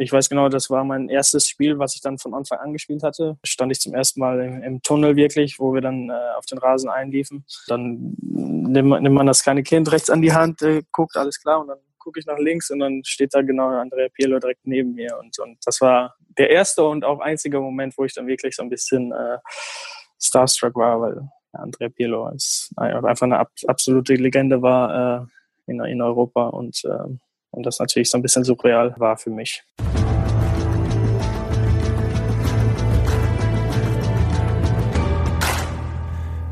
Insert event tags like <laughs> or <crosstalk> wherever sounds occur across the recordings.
Ich weiß genau, das war mein erstes Spiel, was ich dann von Anfang an gespielt hatte. Stand ich zum ersten Mal im, im Tunnel wirklich, wo wir dann äh, auf den Rasen einliefen. Dann nimmt man, nimmt man das kleine Kind rechts an die Hand, äh, guckt, alles klar, und dann gucke ich nach links und dann steht da genau Andrea Pirlo direkt neben mir. Und, und das war der erste und auch einzige Moment, wo ich dann wirklich so ein bisschen äh, starstruck war, weil Andrea Pirlo ist einfach eine absolute Legende war äh, in, in Europa und, äh, und das natürlich so ein bisschen surreal war für mich.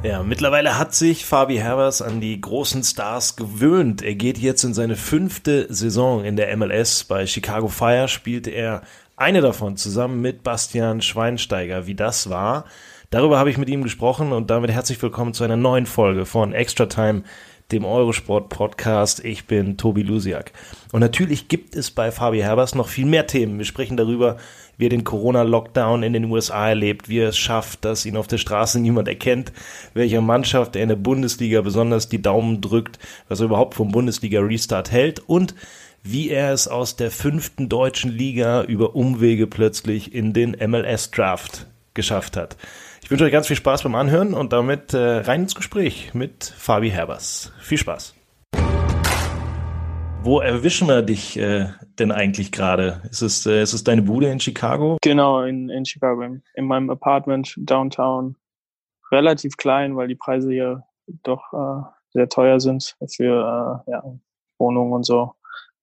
Ja, mittlerweile hat sich Fabi Herbers an die großen Stars gewöhnt. Er geht jetzt in seine fünfte Saison in der MLS. Bei Chicago Fire spielte er eine davon zusammen mit Bastian Schweinsteiger. Wie das war, darüber habe ich mit ihm gesprochen und damit herzlich willkommen zu einer neuen Folge von Extra Time, dem Eurosport Podcast. Ich bin Tobi Lusiak. Und natürlich gibt es bei Fabi Herbers noch viel mehr Themen. Wir sprechen darüber, wie er den Corona-Lockdown in den USA erlebt, wie er es schafft, dass ihn auf der Straße niemand erkennt, welcher Mannschaft er in der Bundesliga besonders die Daumen drückt, was er überhaupt vom Bundesliga-Restart hält und wie er es aus der fünften deutschen Liga über Umwege plötzlich in den MLS-Draft geschafft hat. Ich wünsche euch ganz viel Spaß beim Anhören und damit äh, rein ins Gespräch mit Fabi Herbers. Viel Spaß. Wo erwischen wir dich äh, denn eigentlich gerade? Ist es, äh, ist es deine Bude in Chicago? Genau, in, in Chicago, in, in meinem Apartment downtown. Relativ klein, weil die Preise hier doch äh, sehr teuer sind für äh, ja, Wohnungen und so.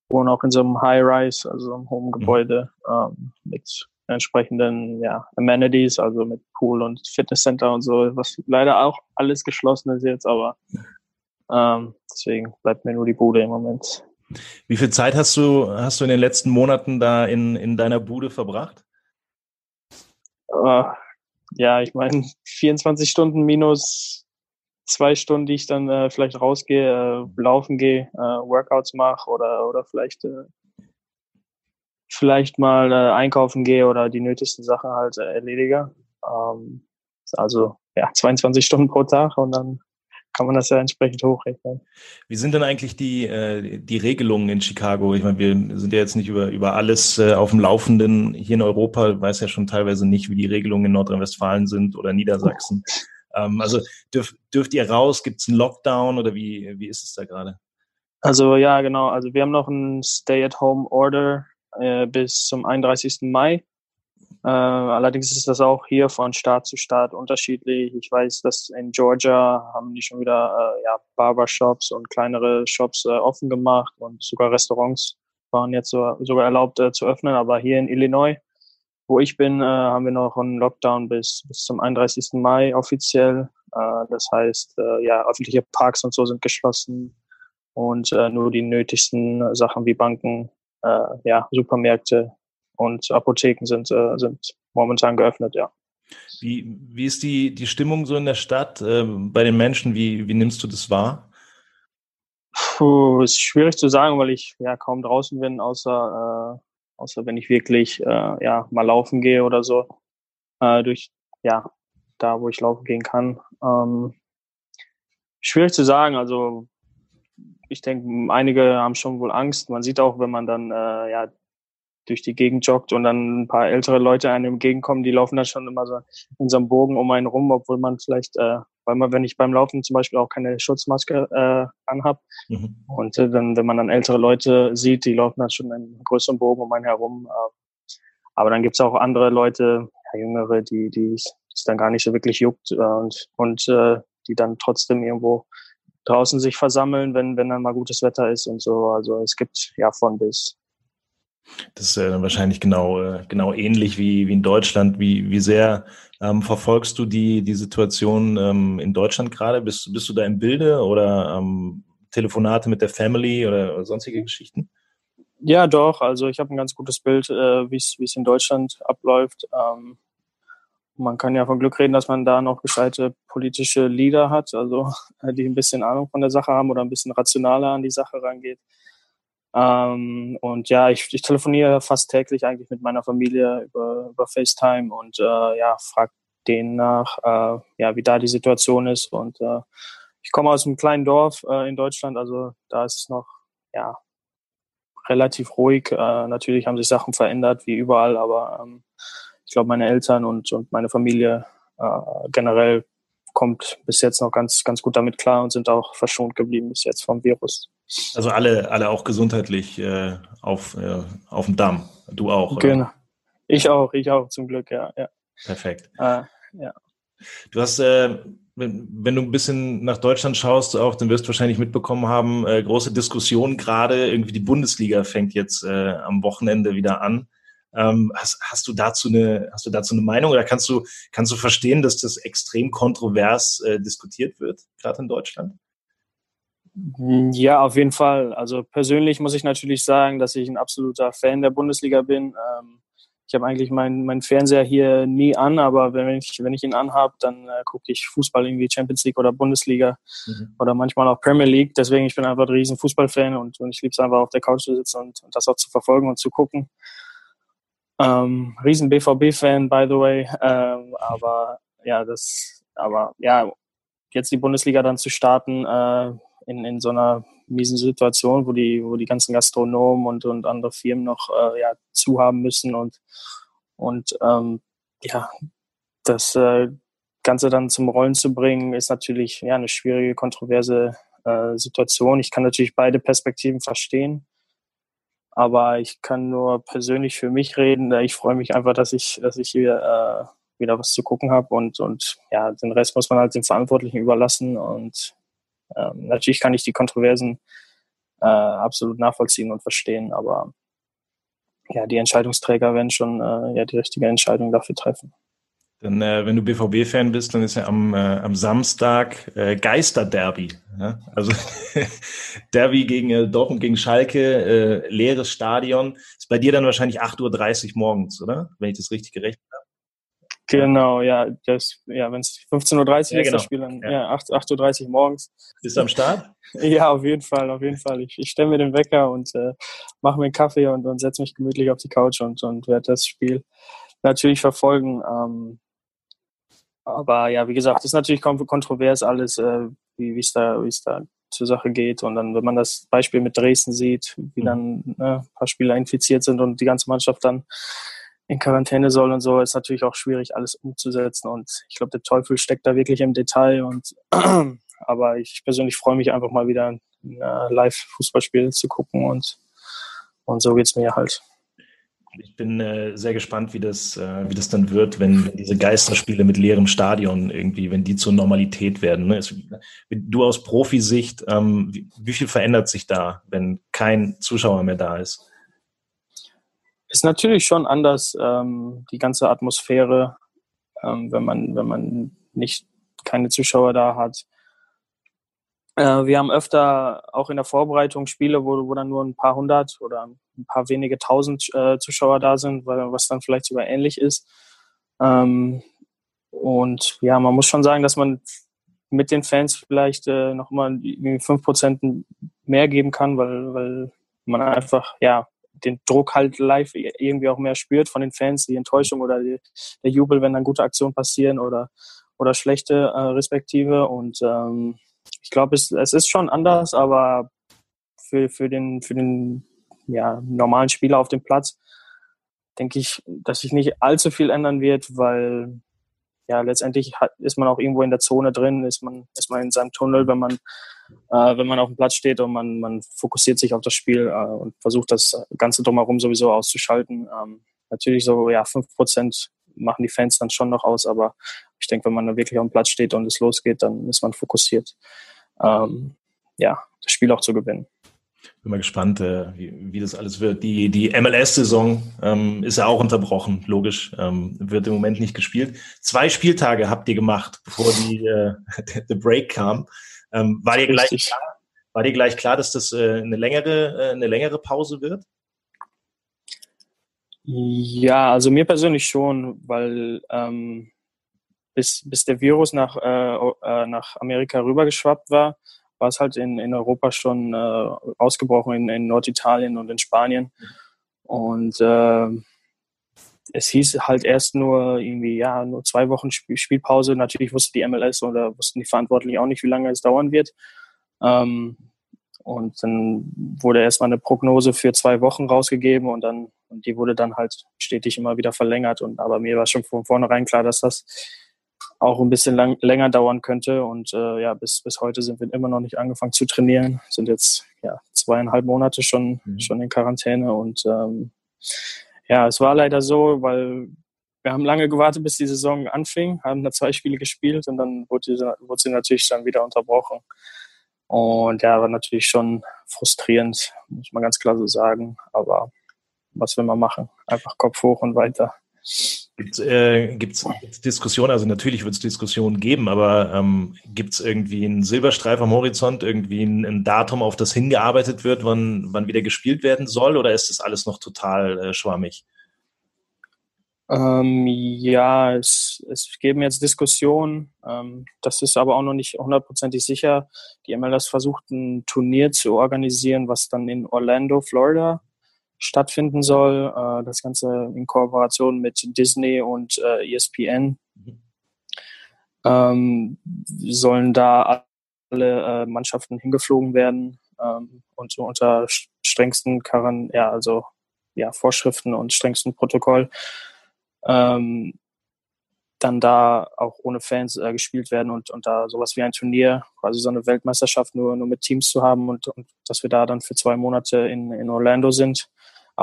Wohnen auch in so einem High-Rise, also einem hohen Gebäude mhm. ähm, mit entsprechenden ja, Amenities, also mit Pool und Fitnesscenter und so, was leider auch alles geschlossen ist jetzt, aber ähm, deswegen bleibt mir nur die Bude im Moment. Wie viel Zeit hast du, hast du in den letzten Monaten da in, in deiner Bude verbracht? Uh, ja, ich meine, 24 Stunden minus zwei Stunden, die ich dann äh, vielleicht rausgehe, äh, laufen gehe, äh, Workouts mache oder, oder vielleicht, äh, vielleicht mal äh, einkaufen gehe oder die nötigsten Sachen halt äh, erledige. Ähm, also ja, 22 Stunden pro Tag und dann kann man das ja entsprechend hochrechnen. Wie sind denn eigentlich die, äh, die Regelungen in Chicago? Ich meine, wir sind ja jetzt nicht über, über alles äh, auf dem Laufenden hier in Europa. Ich weiß ja schon teilweise nicht, wie die Regelungen in Nordrhein-Westfalen sind oder Niedersachsen. <laughs> Ähm, also dürf, dürft ihr raus? Gibt es einen Lockdown oder wie, wie ist es da gerade? Also ja, genau. Also wir haben noch ein Stay-at-Home-Order äh, bis zum 31. Mai. Äh, allerdings ist das auch hier von Staat zu Staat unterschiedlich. Ich weiß, dass in Georgia haben die schon wieder äh, ja, Barbershops und kleinere Shops äh, offen gemacht und sogar Restaurants waren jetzt so, sogar erlaubt äh, zu öffnen. Aber hier in Illinois, wo ich bin, äh, haben wir noch einen Lockdown bis, bis zum 31. Mai offiziell. Äh, das heißt, äh, ja, öffentliche Parks und so sind geschlossen und äh, nur die nötigsten Sachen wie Banken, äh, ja, Supermärkte und Apotheken sind, äh, sind momentan geöffnet, ja. Wie, wie ist die, die Stimmung so in der Stadt äh, bei den Menschen? Wie, wie nimmst du das wahr? Puh, ist schwierig zu sagen, weil ich ja kaum draußen bin, außer, äh, außer wenn ich wirklich äh, ja, mal laufen gehe oder so. Äh, durch, ja, da wo ich laufen gehen kann. Ähm, schwierig zu sagen, also ich denke, einige haben schon wohl Angst. Man sieht auch, wenn man dann äh, ja durch die Gegend joggt und dann ein paar ältere Leute einem entgegenkommen, die laufen dann schon immer so in so einem Bogen um einen rum, obwohl man vielleicht, äh, weil man, wenn ich beim Laufen zum Beispiel auch keine Schutzmaske äh, anhab mhm. und äh, dann, wenn man dann ältere Leute sieht, die laufen dann schon in einem größeren Bogen um einen herum. Äh, aber dann gibt's auch andere Leute, ja, Jüngere, die, die es dann gar nicht so wirklich juckt äh, und, und äh, die dann trotzdem irgendwo draußen sich versammeln, wenn, wenn dann mal gutes Wetter ist und so. Also es gibt ja von bis. Das ist ja wahrscheinlich genau, äh, genau ähnlich wie, wie in Deutschland. Wie, wie sehr ähm, verfolgst du die, die Situation ähm, in Deutschland gerade? Bist, bist du da im Bilde oder ähm, Telefonate mit der Family oder, oder sonstige Geschichten? Ja, doch. Also ich habe ein ganz gutes Bild, äh, wie es in Deutschland abläuft. Ähm, man kann ja von Glück reden, dass man da noch gescheite politische Leader hat, also die ein bisschen Ahnung von der Sache haben oder ein bisschen rationaler an die Sache rangeht. Ähm, und ja, ich, ich telefoniere fast täglich eigentlich mit meiner Familie über, über FaceTime und äh, ja, frage denen nach, äh, ja, wie da die Situation ist. Und äh, ich komme aus einem kleinen Dorf äh, in Deutschland, also da ist es noch ja relativ ruhig. Äh, natürlich haben sich Sachen verändert wie überall, aber ähm, ich glaube, meine Eltern und, und meine Familie äh, generell kommt bis jetzt noch ganz, ganz gut damit klar und sind auch verschont geblieben bis jetzt vom Virus. Also alle, alle auch gesundheitlich äh, auf, äh, auf dem Damm. Du auch, oder? Genau. Ich auch, ich auch, zum Glück, ja. ja. Perfekt. Äh, ja. Du hast, äh, wenn, wenn, du ein bisschen nach Deutschland schaust, auch, dann wirst du wahrscheinlich mitbekommen haben, äh, große Diskussion gerade, irgendwie die Bundesliga fängt jetzt äh, am Wochenende wieder an. Ähm, hast, hast, du dazu eine, hast du dazu eine Meinung oder kannst du, kannst du verstehen, dass das extrem kontrovers äh, diskutiert wird, gerade in Deutschland? Ja, auf jeden Fall. Also persönlich muss ich natürlich sagen, dass ich ein absoluter Fan der Bundesliga bin. Ähm, ich habe eigentlich meinen mein Fernseher hier nie an, aber wenn ich, wenn ich ihn anhabe, dann äh, gucke ich Fußball irgendwie Champions League oder Bundesliga mhm. oder manchmal auch Premier League. Deswegen ich bin einfach ein riesen Fußballfan und, und ich liebe es einfach auf der Couch zu sitzen und, und das auch zu verfolgen und zu gucken. Ähm, riesen BVB-Fan, by the way. Ähm, aber ja, das, aber ja, jetzt die Bundesliga dann zu starten äh, in, in so einer miesen Situation, wo die, wo die ganzen Gastronomen und, und andere Firmen noch äh, ja, zu haben müssen und, und ähm, ja, das äh, Ganze dann zum Rollen zu bringen, ist natürlich ja, eine schwierige, kontroverse äh, Situation. Ich kann natürlich beide Perspektiven verstehen. Aber ich kann nur persönlich für mich reden. Ich freue mich einfach, dass ich, dass ich hier äh, wieder was zu gucken habe und, und ja, den Rest muss man halt den Verantwortlichen überlassen. Und ähm, natürlich kann ich die Kontroversen äh, absolut nachvollziehen und verstehen, aber ja, die Entscheidungsträger werden schon äh, ja die richtige Entscheidung dafür treffen. Dann, äh, wenn du BVB-Fan bist, dann ist ja am, äh, am Samstag äh, Geisterderby. Ja? Also <laughs> Derby gegen äh, Dortmund gegen Schalke, äh, leeres Stadion. Ist bei dir dann wahrscheinlich 8.30 Uhr morgens, oder? Wenn ich das richtig gerechnet habe. Genau, ja, das, ja, wenn es 15.30 Uhr ja, ist, genau. das Spiel dann ja. ja 8.30 Uhr morgens. Bist du am Start? <laughs> ja, auf jeden Fall, auf jeden Fall. Ich, ich stelle mir den Wecker und äh, mache mir einen Kaffee und, und setze mich gemütlich auf die Couch und, und werde das Spiel natürlich verfolgen. Ähm, aber ja, wie gesagt, ist natürlich kontrovers alles, äh, wie es da, wie es da zur Sache geht. Und dann, wenn man das Beispiel mit Dresden sieht, wie mhm. dann ne, ein paar Spieler infiziert sind und die ganze Mannschaft dann in Quarantäne soll und so, ist natürlich auch schwierig, alles umzusetzen. Und ich glaube, der Teufel steckt da wirklich im Detail. Und <clears throat> aber ich persönlich freue mich einfach mal wieder ein Live-Fußballspiel zu gucken und, und so geht's mir halt. Ich bin äh, sehr gespannt, wie das, äh, wie das dann wird, wenn, diese Geisterspiele mit leerem Stadion irgendwie, wenn die zur Normalität werden. Ne? Es, du aus Profisicht, ähm, wie, wie, viel verändert sich da, wenn kein Zuschauer mehr da ist? Ist natürlich schon anders, ähm, die ganze Atmosphäre, ähm, wenn man, wenn man nicht keine Zuschauer da hat. Äh, wir haben öfter auch in der Vorbereitung Spiele, wo, wo dann nur ein paar hundert oder ein paar wenige tausend äh, Zuschauer da sind, weil, was dann vielleicht sogar ähnlich ist. Ähm, und ja, man muss schon sagen, dass man mit den Fans vielleicht äh, noch mal fünf Prozent mehr geben kann, weil, weil man einfach ja den Druck halt live irgendwie auch mehr spürt von den Fans, die Enttäuschung oder die, der Jubel, wenn dann gute Aktionen passieren oder oder schlechte äh, respektive und ähm, ich glaube, es, es ist schon anders, aber für, für, den, für den ja, normalen Spieler auf dem Platz denke ich, dass sich nicht allzu viel ändern wird, weil ja letztendlich hat, ist man auch irgendwo in der Zone drin, ist man, ist man in seinem Tunnel, wenn man, äh, wenn man auf dem Platz steht und man, man fokussiert sich auf das Spiel äh, und versucht das Ganze drumherum sowieso auszuschalten. Ähm, natürlich so, ja, fünf Prozent machen die Fans dann schon noch aus, aber ich denke, wenn man da wirklich auf dem Platz steht und es losgeht, dann ist man fokussiert, ähm, ja, das Spiel auch zu gewinnen. Bin mal gespannt, äh, wie, wie das alles wird. Die, die MLS-Saison ähm, ist ja auch unterbrochen, logisch. Ähm, wird im Moment nicht gespielt. Zwei Spieltage habt ihr gemacht, bevor die äh, <laughs> der Break kam. Ähm, war dir gleich klar, war dir gleich klar, dass das äh, eine längere äh, eine längere Pause wird? Ja, also mir persönlich schon, weil ähm, bis, bis der Virus nach, äh, äh, nach Amerika rübergeschwappt war, war es halt in, in Europa schon äh, ausgebrochen, in, in Norditalien und in Spanien. Und äh, es hieß halt erst nur irgendwie, ja, nur zwei Wochen Spiel Spielpause. Natürlich wusste die MLS oder wussten die Verantwortlichen auch nicht, wie lange es dauern wird. Ähm, und dann wurde erstmal eine Prognose für zwei Wochen rausgegeben und dann, und die wurde dann halt stetig immer wieder verlängert. Und aber mir war schon von vornherein klar, dass das auch ein bisschen lang, länger dauern könnte. Und äh, ja, bis, bis heute sind wir immer noch nicht angefangen zu trainieren. Sind jetzt ja zweieinhalb Monate schon, mhm. schon in Quarantäne. Und ähm, ja, es war leider so, weil wir haben lange gewartet, bis die Saison anfing, haben da zwei Spiele gespielt und dann wurde, wurde sie natürlich dann wieder unterbrochen. Und ja, war natürlich schon frustrierend, muss man ganz klar so sagen. Aber was will man machen? Einfach Kopf hoch und weiter. Gibt es äh, gibt's, gibt's Diskussionen? Also natürlich wird es Diskussionen geben, aber ähm, gibt es irgendwie einen Silberstreif am Horizont, irgendwie ein, ein, Datum, auf das hingearbeitet wird, wann, wann wieder gespielt werden soll, oder ist das alles noch total äh, schwammig? Ähm, ja, es, es geben jetzt Diskussionen. Ähm, das ist aber auch noch nicht hundertprozentig sicher. Die MLS versucht ein Turnier zu organisieren, was dann in Orlando, Florida stattfinden soll. Äh, das Ganze in Kooperation mit Disney und äh, ESPN. Mhm. Ähm, sollen da alle äh, Mannschaften hingeflogen werden ähm, und so unter strengsten Karan ja, also ja, Vorschriften und strengsten Protokoll ähm, dann da auch ohne Fans äh, gespielt werden und, und da sowas wie ein Turnier, quasi so eine Weltmeisterschaft nur, nur mit Teams zu haben und, und dass wir da dann für zwei Monate in, in Orlando sind.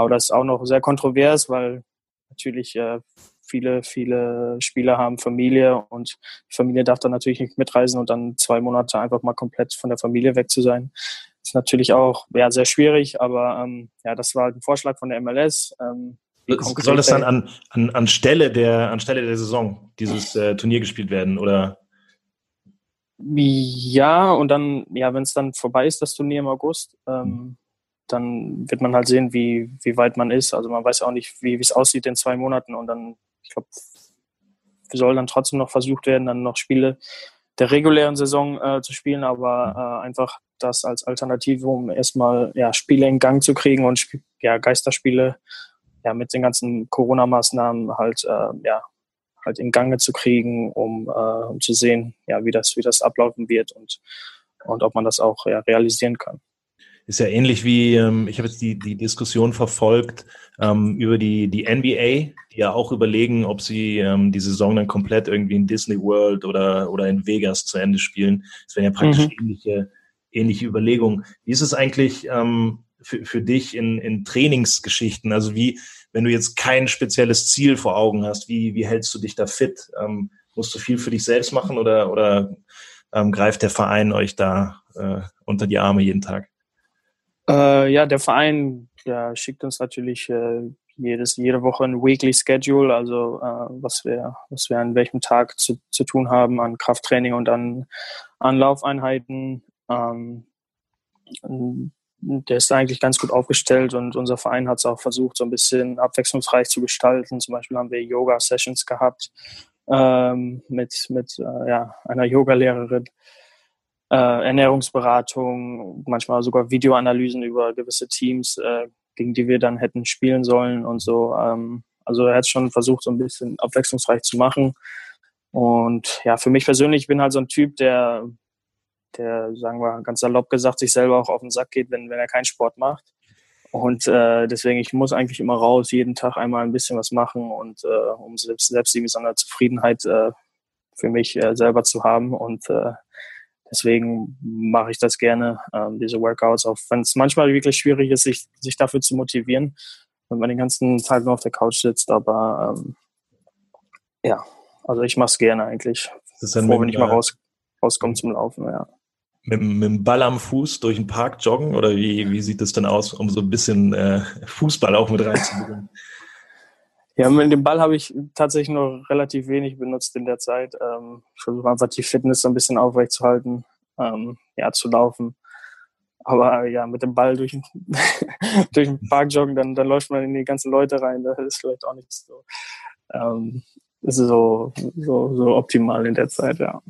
Aber das ist auch noch sehr kontrovers, weil natürlich äh, viele, viele Spieler haben Familie und die Familie darf dann natürlich nicht mitreisen und dann zwei Monate einfach mal komplett von der Familie weg zu sein. Ist natürlich auch ja, sehr schwierig, aber ähm, ja, das war ein Vorschlag von der MLS. Ähm, soll das dann an, an, an, Stelle der, an Stelle der Saison dieses äh, Turnier gespielt werden oder? Ja, und dann, ja, wenn es dann vorbei ist, das Turnier im August, ähm, dann wird man halt sehen, wie, wie weit man ist. Also man weiß auch nicht, wie es aussieht in zwei Monaten und dann, ich glaube, soll dann trotzdem noch versucht werden, dann noch Spiele der regulären Saison äh, zu spielen, aber äh, einfach das als Alternative, um erstmal ja, Spiele in Gang zu kriegen und ja, Geisterspiele ja, mit den ganzen Corona-Maßnahmen halt, äh, ja, halt in Gange zu kriegen, um, äh, um zu sehen, ja, wie das, wie das ablaufen wird und, und ob man das auch ja, realisieren kann. Ist ja ähnlich wie, ähm, ich habe jetzt die, die Diskussion verfolgt ähm, über die, die NBA, die ja auch überlegen, ob sie ähm, die Saison dann komplett irgendwie in Disney World oder, oder in Vegas zu Ende spielen. Das wären ja praktisch mhm. ähnliche, ähnliche Überlegungen. Wie ist es eigentlich, ähm, für, für dich in, in Trainingsgeschichten? Also wie, wenn du jetzt kein spezielles Ziel vor Augen hast, wie, wie hältst du dich da fit? Ähm, musst du viel für dich selbst machen oder, oder ähm, greift der Verein euch da äh, unter die Arme jeden Tag? Äh, ja, der Verein ja, schickt uns natürlich äh, jedes, jede Woche ein Weekly Schedule, also äh, was wir, was wir an welchem Tag zu, zu tun haben an Krafttraining und an, Laufeinheiten. Ähm, der ist eigentlich ganz gut aufgestellt und unser Verein hat es auch versucht, so ein bisschen abwechslungsreich zu gestalten. Zum Beispiel haben wir Yoga-Sessions gehabt ähm, mit, mit äh, ja, einer Yogalehrerin, äh, Ernährungsberatung, manchmal sogar Videoanalysen über gewisse Teams, äh, gegen die wir dann hätten spielen sollen und so. Ähm, also er hat schon versucht, so ein bisschen abwechslungsreich zu machen. Und ja, für mich persönlich, ich bin halt so ein Typ, der der, sagen wir ganz salopp gesagt, sich selber auch auf den Sack geht, wenn, wenn er keinen Sport macht. Und äh, deswegen, ich muss eigentlich immer raus, jeden Tag einmal ein bisschen was machen und äh, um selbst, selbst irgendwie so eine Zufriedenheit äh, für mich äh, selber zu haben. Und äh, deswegen mache ich das gerne, äh, diese Workouts, auch wenn es manchmal wirklich schwierig ist, sich, sich dafür zu motivieren, wenn man den ganzen Tag nur auf der Couch sitzt. Aber ähm, ja, also ich mache es gerne eigentlich. Das ist dann froh, wenn ich mal raus, rauskomme zum Laufen, ja mit, mit dem Ball am Fuß durch den Park joggen oder wie, wie sieht das denn aus, um so ein bisschen äh, Fußball auch mit reinzubringen? <laughs> Ja, mit dem Ball habe ich tatsächlich nur relativ wenig benutzt in der Zeit. Ähm, ich versuche einfach die Fitness so ein bisschen aufrechtzuerhalten, ähm, ja, zu laufen. Aber ja, mit dem Ball durch, <laughs> durch den Park joggen, dann, dann läuft man in die ganzen Leute rein. Das ist vielleicht auch nicht so, ähm, so, so, so optimal in der Zeit, ja.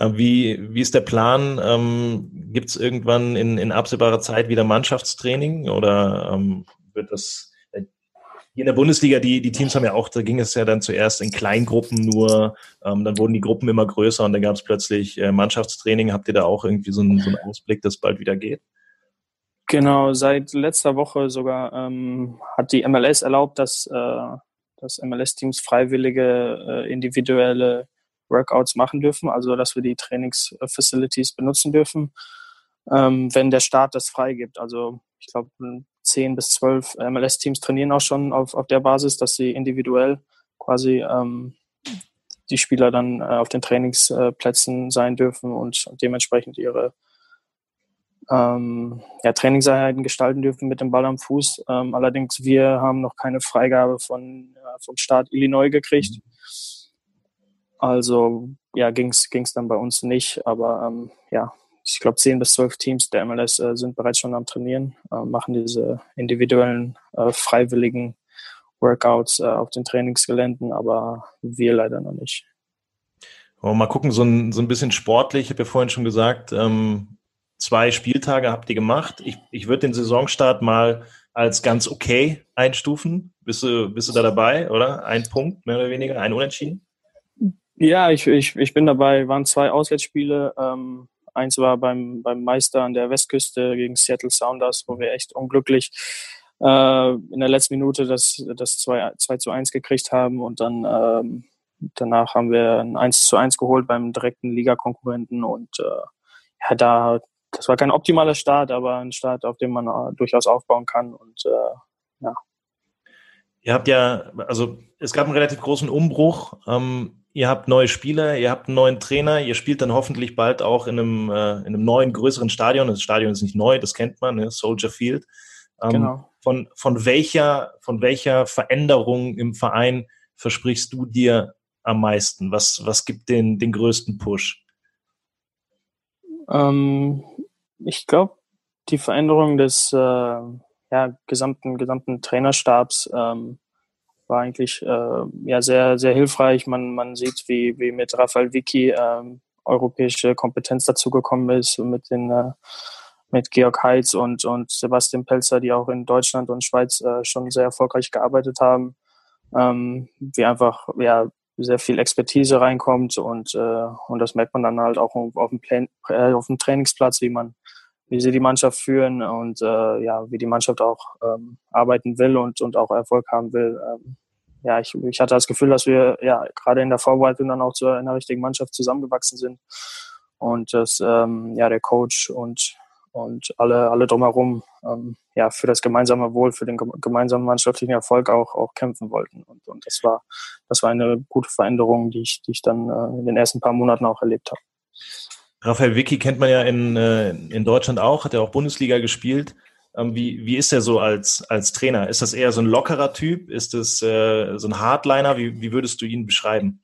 Wie, wie ist der Plan? Ähm, Gibt es irgendwann in, in absehbarer Zeit wieder Mannschaftstraining oder ähm, wird das in der Bundesliga, die, die Teams haben ja auch, da ging es ja dann zuerst in Kleingruppen nur, ähm, dann wurden die Gruppen immer größer und dann gab es plötzlich äh, Mannschaftstraining. Habt ihr da auch irgendwie so einen, so einen Ausblick, dass bald wieder geht? Genau, seit letzter Woche sogar ähm, hat die MLS erlaubt, dass, äh, dass MLS-Teams freiwillige äh, individuelle Workouts machen dürfen, also dass wir die Trainingsfacilities benutzen dürfen, ähm, wenn der Staat das freigibt. Also ich glaube, zehn bis zwölf MLS-Teams trainieren auch schon auf, auf der Basis, dass sie individuell quasi ähm, die Spieler dann äh, auf den Trainingsplätzen sein dürfen und dementsprechend ihre ähm, ja, Trainingseinheiten gestalten dürfen mit dem Ball am Fuß. Ähm, allerdings wir haben noch keine Freigabe von, äh, vom Staat Illinois gekriegt. Also ja, ging es dann bei uns nicht, aber ähm, ja, ich glaube, zehn bis zwölf Teams der MLS äh, sind bereits schon am Trainieren, äh, machen diese individuellen, äh, freiwilligen Workouts äh, auf den Trainingsgeländen, aber wir leider noch nicht. Oh, mal gucken, so ein, so ein bisschen sportlich. Ich habe ja vorhin schon gesagt, ähm, zwei Spieltage habt ihr gemacht. Ich, ich würde den Saisonstart mal als ganz okay einstufen. Bist du, bist du da dabei, oder? Ein Punkt, mehr oder weniger, ein Unentschieden? Ja, ich, ich, ich bin dabei. Waren zwei Auswärtsspiele. Ähm, eins war beim, beim Meister an der Westküste gegen Seattle Sounders, wo wir echt unglücklich äh, in der letzten Minute das, das 2, 2 zu 1 gekriegt haben. Und dann ähm, danach haben wir ein 1 zu 1 geholt beim direkten Ligakonkurrenten. Und äh, ja, da, das war kein optimaler Start, aber ein Start, auf dem man äh, durchaus aufbauen kann. Und äh, ja. Ihr habt ja, also es gab einen relativ großen Umbruch. Ähm, ihr habt neue Spieler, ihr habt einen neuen Trainer, ihr spielt dann hoffentlich bald auch in einem, äh, in einem neuen, größeren Stadion. Das Stadion ist nicht neu, das kennt man, ne? Soldier Field. Ähm, genau. Von, von, welcher, von welcher Veränderung im Verein versprichst du dir am meisten? Was, was gibt den, den größten Push? Ähm, ich glaube, die Veränderung des äh, ja, gesamten, gesamten Trainerstabs ähm, war eigentlich äh, ja sehr, sehr hilfreich. Man, man sieht, wie, wie mit Rafael Vicky ähm, europäische Kompetenz dazugekommen ist mit den äh, mit Georg Heitz und, und Sebastian Pelzer, die auch in Deutschland und Schweiz äh, schon sehr erfolgreich gearbeitet haben. Ähm, wie einfach ja sehr viel Expertise reinkommt und äh, und das merkt man dann halt auch auf dem, Plan, äh, auf dem Trainingsplatz, wie man wie sie die Mannschaft führen und äh, ja, wie die Mannschaft auch ähm, arbeiten will und, und auch Erfolg haben will. Ähm, ja, ich, ich hatte das Gefühl, dass wir ja gerade in der Vorbereitung dann auch zu einer richtigen Mannschaft zusammengewachsen sind und dass ähm, ja der Coach und und alle alle drumherum ähm, ja für das gemeinsame Wohl, für den gemeinsamen mannschaftlichen Erfolg auch auch kämpfen wollten und, und das war das war eine gute Veränderung, die ich die ich dann äh, in den ersten paar Monaten auch erlebt habe. Raphael Vicky kennt man ja in, äh, in Deutschland auch, hat ja auch Bundesliga gespielt. Ähm, wie, wie ist er so als, als Trainer? Ist das eher so ein lockerer Typ? Ist das äh, so ein Hardliner? Wie, wie würdest du ihn beschreiben?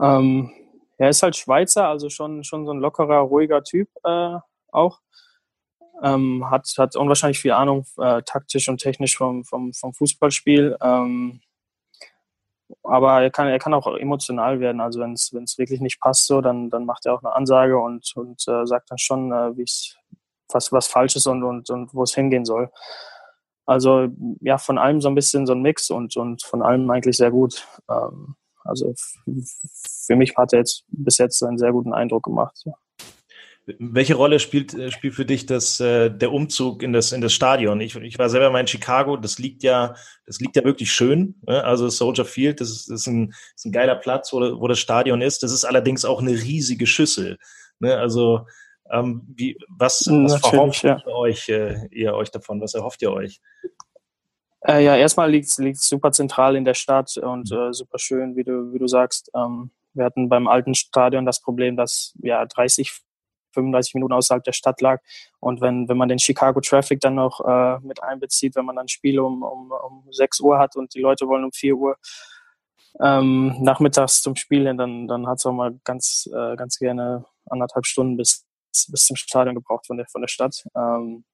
Ähm, er ist halt Schweizer, also schon, schon so ein lockerer, ruhiger Typ äh, auch. Ähm, hat, hat unwahrscheinlich viel Ahnung, äh, taktisch und technisch vom, vom, vom Fußballspiel. Ähm, aber er kann, er kann auch emotional werden. Also wenn es wirklich nicht passt, so, dann, dann macht er auch eine Ansage und, und äh, sagt dann schon, äh, wie was, was falsch ist und, und, und wo es hingehen soll. Also ja, von allem so ein bisschen so ein Mix und, und von allem eigentlich sehr gut. Ähm, also für mich hat er jetzt bis jetzt einen sehr guten Eindruck gemacht. Ja. Welche Rolle spielt, äh, spielt für dich das, äh, der Umzug in das, in das Stadion? Ich, ich war selber mal in Chicago, das liegt ja, das liegt ja wirklich schön. Ne? Also Soldier Field, das ist, das ist, ein, ist ein geiler Platz, wo, wo das Stadion ist. Das ist allerdings auch eine riesige Schüssel. Ne? Also ähm, wie, was, was verhofft ja. euch, äh, ihr euch davon? Was erhofft ihr euch? Äh, ja, erstmal liegt es super zentral in der Stadt und mhm. äh, super schön, wie du, wie du sagst. Ähm, wir hatten beim alten Stadion das Problem, dass ja 30, 35 Minuten außerhalb der Stadt lag. Und wenn, wenn man den Chicago Traffic dann noch äh, mit einbezieht, wenn man dann Spiele um, um, um 6 Uhr hat und die Leute wollen um 4 Uhr ähm, nachmittags zum Spielen, dann, dann hat es auch mal ganz, äh, ganz gerne anderthalb Stunden bis bis zum Stadion gebraucht von der, von der Stadt. Ähm,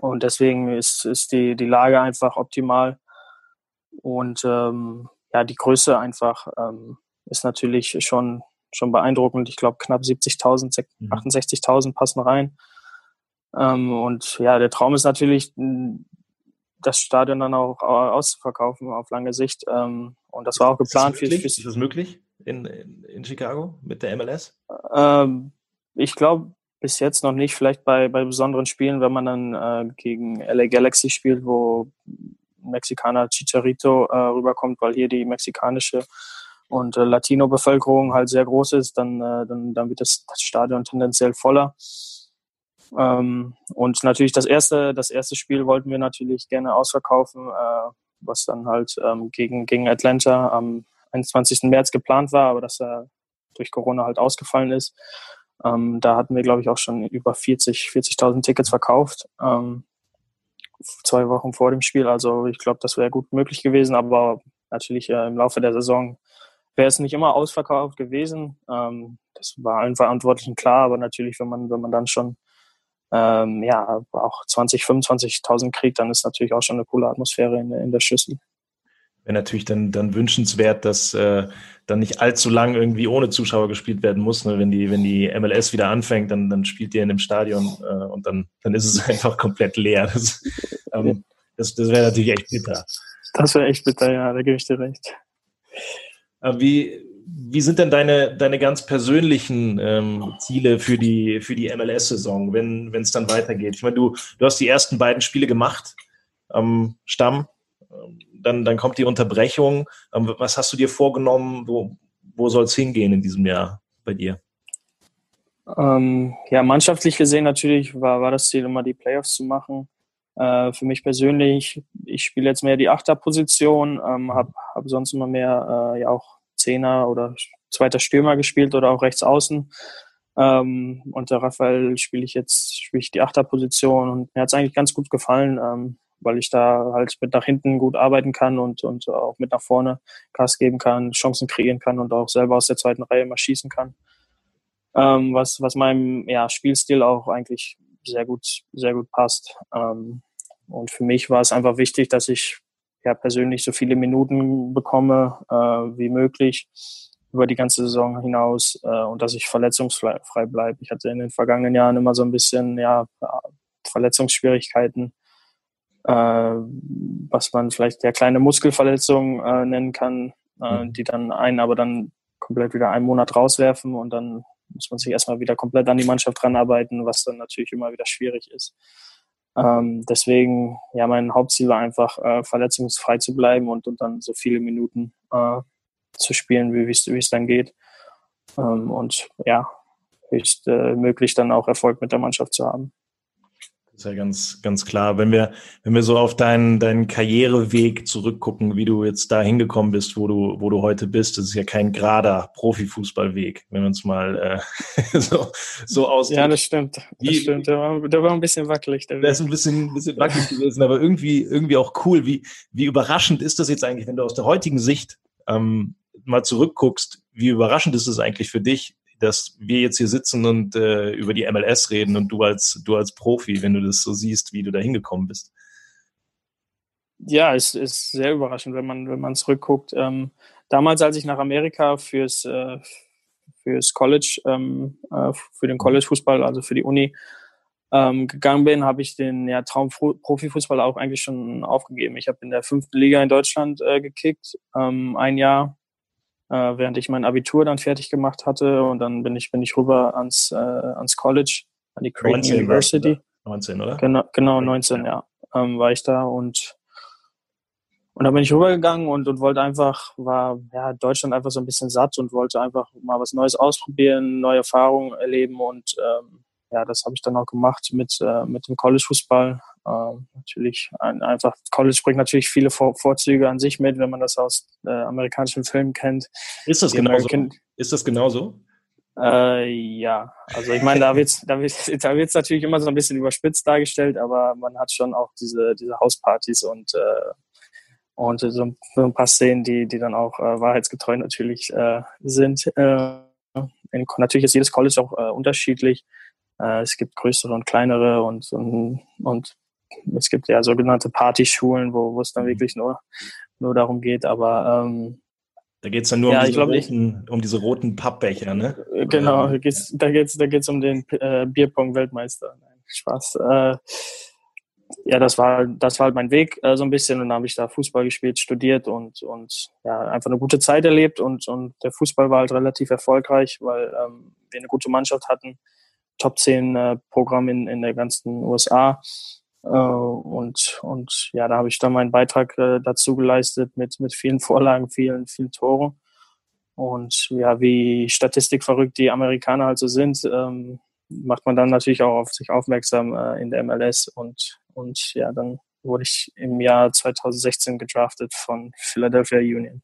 und deswegen ist, ist die, die Lage einfach optimal. Und ähm, ja, die Größe einfach ähm, ist natürlich schon, schon beeindruckend. Ich glaube, knapp 70.000, 68.000 mhm. passen rein. Ähm, und ja, der Traum ist natürlich, das Stadion dann auch auszuverkaufen auf lange Sicht. Ähm, und das war auch geplant. Ist das möglich, ist das möglich in, in, in Chicago mit der MLS? Ähm, ich glaube, bis jetzt noch nicht. Vielleicht bei, bei besonderen Spielen, wenn man dann äh, gegen LA Galaxy spielt, wo Mexikaner Chicharito äh, rüberkommt, weil hier die mexikanische und äh, Latino-Bevölkerung halt sehr groß ist, dann, äh, dann, dann wird das, das Stadion tendenziell voller. Ähm, und natürlich das erste, das erste Spiel wollten wir natürlich gerne ausverkaufen, äh, was dann halt ähm, gegen, gegen Atlanta am 21. März geplant war, aber das äh, durch Corona halt ausgefallen ist. Ähm, da hatten wir, glaube ich, auch schon über 40, 40.000 Tickets verkauft. Ähm, zwei Wochen vor dem Spiel. Also ich glaube, das wäre gut möglich gewesen, aber natürlich äh, im Laufe der Saison wäre es nicht immer ausverkauft gewesen. Ähm, das war allen Verantwortlichen klar, aber natürlich, wenn man, wenn man dann schon ähm, ja, auch 20, 25.000 kriegt, dann ist natürlich auch schon eine coole Atmosphäre in, in der Schüssel wäre natürlich dann, dann wünschenswert, dass äh, dann nicht allzu lang irgendwie ohne Zuschauer gespielt werden muss. Ne? Wenn, die, wenn die MLS wieder anfängt, dann, dann spielt ihr in dem Stadion äh, und dann, dann ist es <laughs> einfach komplett leer. Das, ähm, das, das wäre natürlich echt bitter. Das wäre echt bitter, ja, da gebe ich dir recht. Äh, wie, wie sind denn deine, deine ganz persönlichen ähm, Ziele für die, für die MLS-Saison, wenn es dann weitergeht? Ich meine, du, du hast die ersten beiden Spiele gemacht am Stamm. Ähm, dann, dann kommt die Unterbrechung. Ähm, was hast du dir vorgenommen? Wo, wo soll es hingehen in diesem Jahr bei dir? Ähm, ja, mannschaftlich gesehen natürlich war, war das Ziel, immer die Playoffs zu machen. Äh, für mich persönlich, ich spiele jetzt mehr die Achterposition, ähm, habe hab sonst immer mehr äh, ja auch Zehner oder zweiter Stürmer gespielt oder auch rechts außen. Ähm, unter Raphael spiele ich jetzt spiele ich die Achterposition und mir hat es eigentlich ganz gut gefallen. Ähm, weil ich da halt mit nach hinten gut arbeiten kann und, und auch mit nach vorne Gas geben kann, Chancen kreieren kann und auch selber aus der zweiten Reihe mal schießen kann. Ähm, was, was meinem ja, Spielstil auch eigentlich sehr gut, sehr gut passt. Ähm, und für mich war es einfach wichtig, dass ich ja persönlich so viele Minuten bekomme äh, wie möglich über die ganze Saison hinaus äh, und dass ich verletzungsfrei bleibe. Ich hatte in den vergangenen Jahren immer so ein bisschen ja, Verletzungsschwierigkeiten äh, was man vielleicht der kleine Muskelverletzung äh, nennen kann, äh, mhm. die dann einen aber dann komplett wieder einen Monat rauswerfen und dann muss man sich erstmal wieder komplett an die Mannschaft ranarbeiten, was dann natürlich immer wieder schwierig ist. Ähm, deswegen, ja, mein Hauptziel war einfach, äh, verletzungsfrei zu bleiben und, und dann so viele Minuten äh, zu spielen, wie es dann geht. Ähm, und ja, höchst äh, möglich dann auch Erfolg mit der Mannschaft zu haben ist ja ganz, ganz klar. Wenn wir, wenn wir so auf deinen, deinen Karriereweg zurückgucken, wie du jetzt da hingekommen bist, wo du, wo du heute bist, das ist ja kein gerader Profifußballweg, wenn wir uns mal äh, <laughs> so, so ausdrücken. Ja, das stimmt. Das wie, stimmt. Der war, der war ein bisschen wackelig. Der, der ist ein bisschen, ein bisschen wackelig gewesen, aber irgendwie, irgendwie auch cool. Wie, wie überraschend ist das jetzt eigentlich, wenn du aus der heutigen Sicht ähm, mal zurückguckst, wie überraschend ist es eigentlich für dich, dass wir jetzt hier sitzen und äh, über die MLS reden und du als, du als Profi, wenn du das so siehst, wie du da hingekommen bist. Ja, es ist sehr überraschend, wenn man, wenn man zurückguckt. Ähm, damals, als ich nach Amerika fürs, äh, fürs College, ähm, äh, für den College-Fußball, also für die Uni, ähm, gegangen bin, habe ich den ja, Traum Profifußball auch eigentlich schon aufgegeben. Ich habe in der fünften Liga in Deutschland äh, gekickt, ähm, ein Jahr äh, während ich mein Abitur dann fertig gemacht hatte und dann bin ich bin ich rüber ans äh, ans College an die Creighton University. 19, oder? Genau, genau 19, ja, ähm, war ich da und und dann bin ich rübergegangen und, und wollte einfach, war ja Deutschland einfach so ein bisschen satt und wollte einfach mal was Neues ausprobieren, neue Erfahrungen erleben und ähm, ja, das habe ich dann auch gemacht mit, äh, mit dem College-Fußball. Äh, natürlich ein, einfach, College bringt natürlich viele Vor Vorzüge an sich mit, wenn man das aus äh, amerikanischen Filmen kennt. Ist das genauso? Ist das genauso? Äh, ja, also ich meine, da wird's, da wird's, <laughs> da wird's natürlich immer so ein bisschen überspitzt dargestellt, aber man hat schon auch diese, diese Hauspartys und äh, und so ein paar Szenen, die, die dann auch äh, wahrheitsgetreu natürlich äh, sind. Äh, natürlich ist jedes College auch äh, unterschiedlich. Es gibt größere und kleinere und, und, und es gibt ja sogenannte Partyschulen, wo, wo es dann mhm. wirklich nur, nur darum geht. Aber ähm, da geht es dann nur ja, um, diese roten, um diese roten Pappbecher, ne? Äh, genau, da geht es da geht's, da geht's um den äh, Bierpong-Weltmeister. Spaß. Äh, ja, das war, das war halt mein Weg äh, so ein bisschen und dann habe ich da Fußball gespielt, studiert und, und ja, einfach eine gute Zeit erlebt und, und der Fußball war halt relativ erfolgreich, weil ähm, wir eine gute Mannschaft hatten, Top 10 äh, Programm in, in der ganzen USA und, und ja, da habe ich dann meinen Beitrag äh, dazu geleistet mit, mit vielen <laughs> Vorlagen, vielen, vielen Toren und ja, wie statistikverrückt die Amerikaner halt so sind, ähm, macht man dann natürlich auch auf sich aufmerksam äh, in der MLS und, und ja, dann wurde ich im Jahr 2016 gedraftet von Philadelphia Union.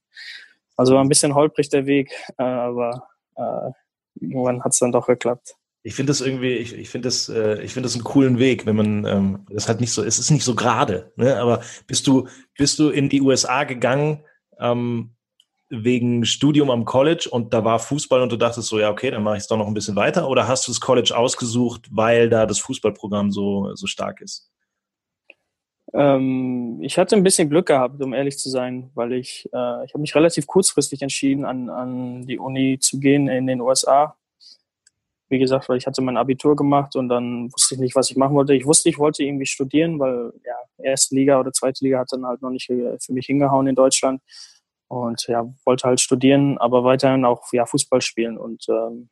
Also war ein bisschen holprig der Weg, äh, aber äh, irgendwann hat es dann doch geklappt. Ich finde das irgendwie, ich, ich finde das, äh, ich finde das einen coolen Weg, wenn man ähm, das halt nicht so, es ist nicht so gerade, ne? Aber bist du, bist du in die USA gegangen, ähm, wegen Studium am College und da war Fußball und du dachtest so, ja, okay, dann mache ich es doch noch ein bisschen weiter? Oder hast du das College ausgesucht, weil da das Fußballprogramm so, so stark ist? Ähm, ich hatte ein bisschen Glück gehabt, um ehrlich zu sein, weil ich, äh, ich habe mich relativ kurzfristig entschieden, an, an die Uni zu gehen in den USA. Wie gesagt, weil ich hatte mein Abitur gemacht und dann wusste ich nicht, was ich machen wollte. Ich wusste, ich wollte irgendwie studieren, weil ja, erste Liga oder zweite Liga hat dann halt noch nicht für mich hingehauen in Deutschland und ja, wollte halt studieren, aber weiterhin auch ja, Fußball spielen. Und, ähm,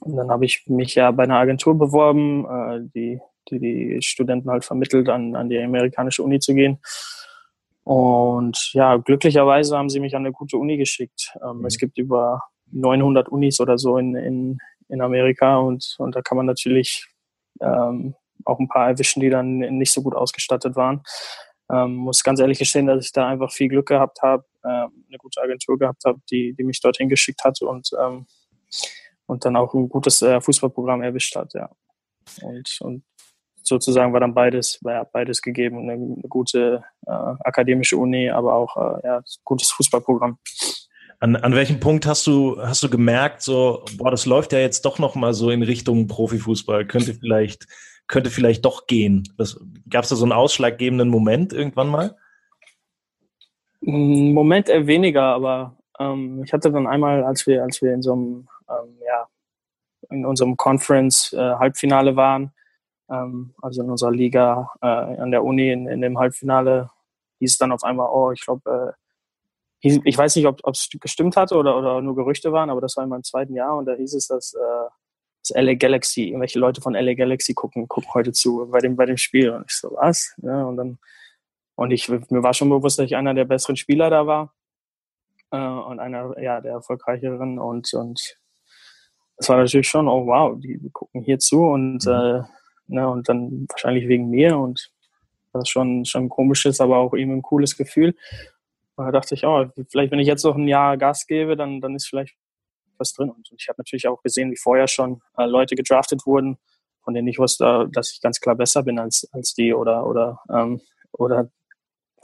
und dann habe ich mich ja bei einer Agentur beworben, äh, die, die die Studenten halt vermittelt, an, an die amerikanische Uni zu gehen. Und ja, glücklicherweise haben sie mich an eine gute Uni geschickt. Ähm, mhm. Es gibt über 900 Unis oder so in, in, in Amerika und, und da kann man natürlich ähm, auch ein paar erwischen, die dann nicht so gut ausgestattet waren. Ähm, muss ganz ehrlich gestehen, dass ich da einfach viel Glück gehabt habe, äh, eine gute Agentur gehabt habe, die, die mich dorthin geschickt hat und, ähm, und dann auch ein gutes äh, Fußballprogramm erwischt hat, ja. Und, und sozusagen war dann beides, war ja beides gegeben, eine, eine gute äh, akademische Uni, aber auch äh, ja, gutes Fußballprogramm. An, an welchem Punkt hast du, hast du gemerkt, so, boah, das läuft ja jetzt doch noch mal so in Richtung Profifußball, könnte vielleicht könnte vielleicht doch gehen. Gab es da so einen ausschlaggebenden Moment irgendwann mal? Moment eher weniger, aber ähm, ich hatte dann einmal, als wir, als wir in so einem, ähm, ja, in unserem Conference-Halbfinale äh, waren, ähm, also in unserer Liga äh, an der Uni in, in dem Halbfinale, hieß es dann auf einmal, oh, ich glaube, äh, ich weiß nicht, ob es gestimmt hatte oder, oder nur Gerüchte waren, aber das war in meinem zweiten Jahr und da hieß es, dass äh, das LA Galaxy, irgendwelche Leute von LA Galaxy gucken, gucken heute zu bei dem, bei dem Spiel. Und ich so, was? Ja, und dann, und ich, mir war schon bewusst, dass ich einer der besseren Spieler da war. Äh, und einer, ja, der erfolgreicheren. Und, und es war natürlich schon, oh wow, die, gucken hier zu und, mhm. äh, ne, und dann wahrscheinlich wegen mir und das schon, schon ein komisches, aber auch eben ein cooles Gefühl. Da dachte ich, oh, vielleicht wenn ich jetzt noch ein Jahr Gas gebe, dann, dann ist vielleicht was drin. Und ich habe natürlich auch gesehen, wie vorher schon äh, Leute gedraftet wurden, von denen ich wusste, dass ich ganz klar besser bin als, als die oder, oder, ähm, oder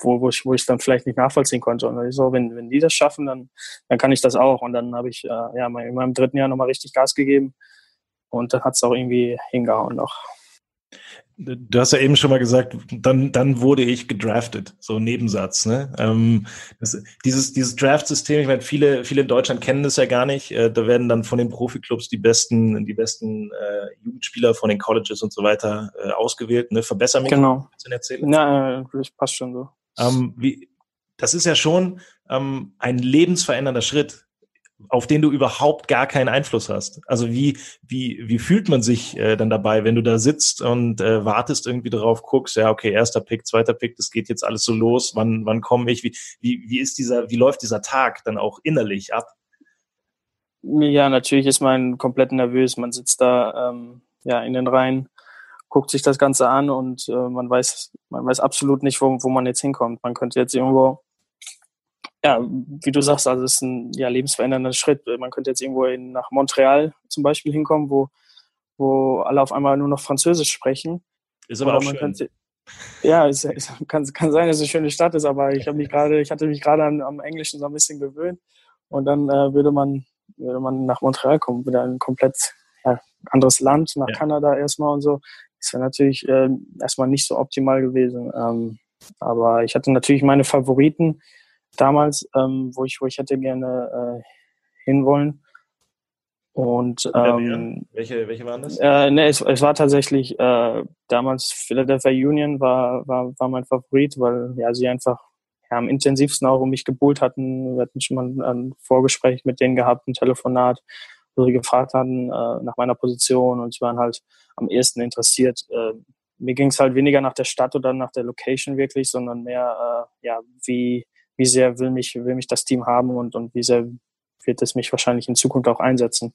wo, wo ich wo ich dann vielleicht nicht nachvollziehen konnte. Und so, wenn, wenn die das schaffen, dann, dann kann ich das auch. Und dann habe ich äh, ja in meinem dritten Jahr nochmal richtig Gas gegeben und dann hat es auch irgendwie hingehauen noch. Du hast ja eben schon mal gesagt, dann, dann wurde ich gedraftet, so ein Nebensatz. Ne? Ähm, das, dieses dieses Draft-System, ich meine, viele, viele in Deutschland kennen das ja gar nicht. Äh, da werden dann von den Profiklubs die besten, die besten äh, Jugendspieler von den Colleges und so weiter äh, ausgewählt. Ne? Verbessere mich. Genau. Ja, das passt schon so. Ähm, wie, das ist ja schon ähm, ein lebensverändernder Schritt auf den du überhaupt gar keinen Einfluss hast. Also wie, wie, wie fühlt man sich äh, dann dabei, wenn du da sitzt und äh, wartest irgendwie drauf, guckst, ja, okay, erster Pick, zweiter Pick, das geht jetzt alles so los, wann, wann komme ich, wie, wie, wie ist dieser, wie läuft dieser Tag dann auch innerlich ab? Ja, natürlich ist man komplett nervös. Man sitzt da ähm, ja in den Reihen, guckt sich das Ganze an und äh, man weiß, man weiß absolut nicht, wo, wo man jetzt hinkommt. Man könnte jetzt irgendwo ja, wie du sagst, also es ist ein ja, lebensverändernder Schritt. Man könnte jetzt irgendwo in, nach Montreal zum Beispiel hinkommen, wo, wo alle auf einmal nur noch Französisch sprechen. Ist aber Oder auch schön. Könnte, ja, es, es, kann, kann sein, dass es eine schöne Stadt ist, aber ich habe mich gerade, ich hatte mich gerade am, am, Englischen so ein bisschen gewöhnt und dann äh, würde man würde man nach Montreal kommen, wieder ein komplett ja, anderes Land, nach ja. Kanada erstmal und so. Das wäre natürlich äh, erstmal nicht so optimal gewesen. Ähm, aber ich hatte natürlich meine Favoriten damals, ähm, wo ich, wo ich hätte gerne äh, hinwollen. Und ähm, welche, welche waren das? Äh, ne, es, es war tatsächlich äh, damals Philadelphia Union war, war, war mein Favorit, weil ja sie einfach ja, am intensivsten auch um mich gebuhlt hatten. Wir hatten schon mal ein Vorgespräch mit denen gehabt, ein Telefonat, wo sie gefragt hatten äh, nach meiner Position und sie waren halt am ehesten interessiert. Äh, mir ging es halt weniger nach der Stadt oder nach der Location wirklich, sondern mehr, äh, ja, wie, wie sehr will mich, will mich das Team haben und, und wie sehr wird es mich wahrscheinlich in Zukunft auch einsetzen.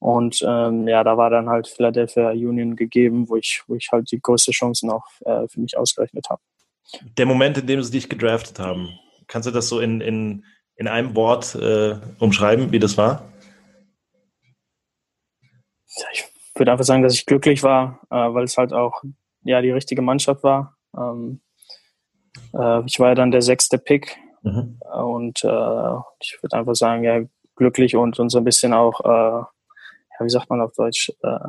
Und ähm, ja, da war dann halt Philadelphia Union gegeben, wo ich, wo ich halt die größte Chancen auch äh, für mich ausgerechnet habe. Der Moment, in dem sie dich gedraftet haben, kannst du das so in, in, in einem Wort äh, umschreiben, wie das war? Ich würde einfach sagen, dass ich glücklich war, äh, weil es halt auch ja die richtige Mannschaft war. Ähm, äh, ich war ja dann der sechste Pick mhm. und äh, ich würde einfach sagen, ja glücklich und, und so ein bisschen auch, äh, ja, wie sagt man auf Deutsch, äh,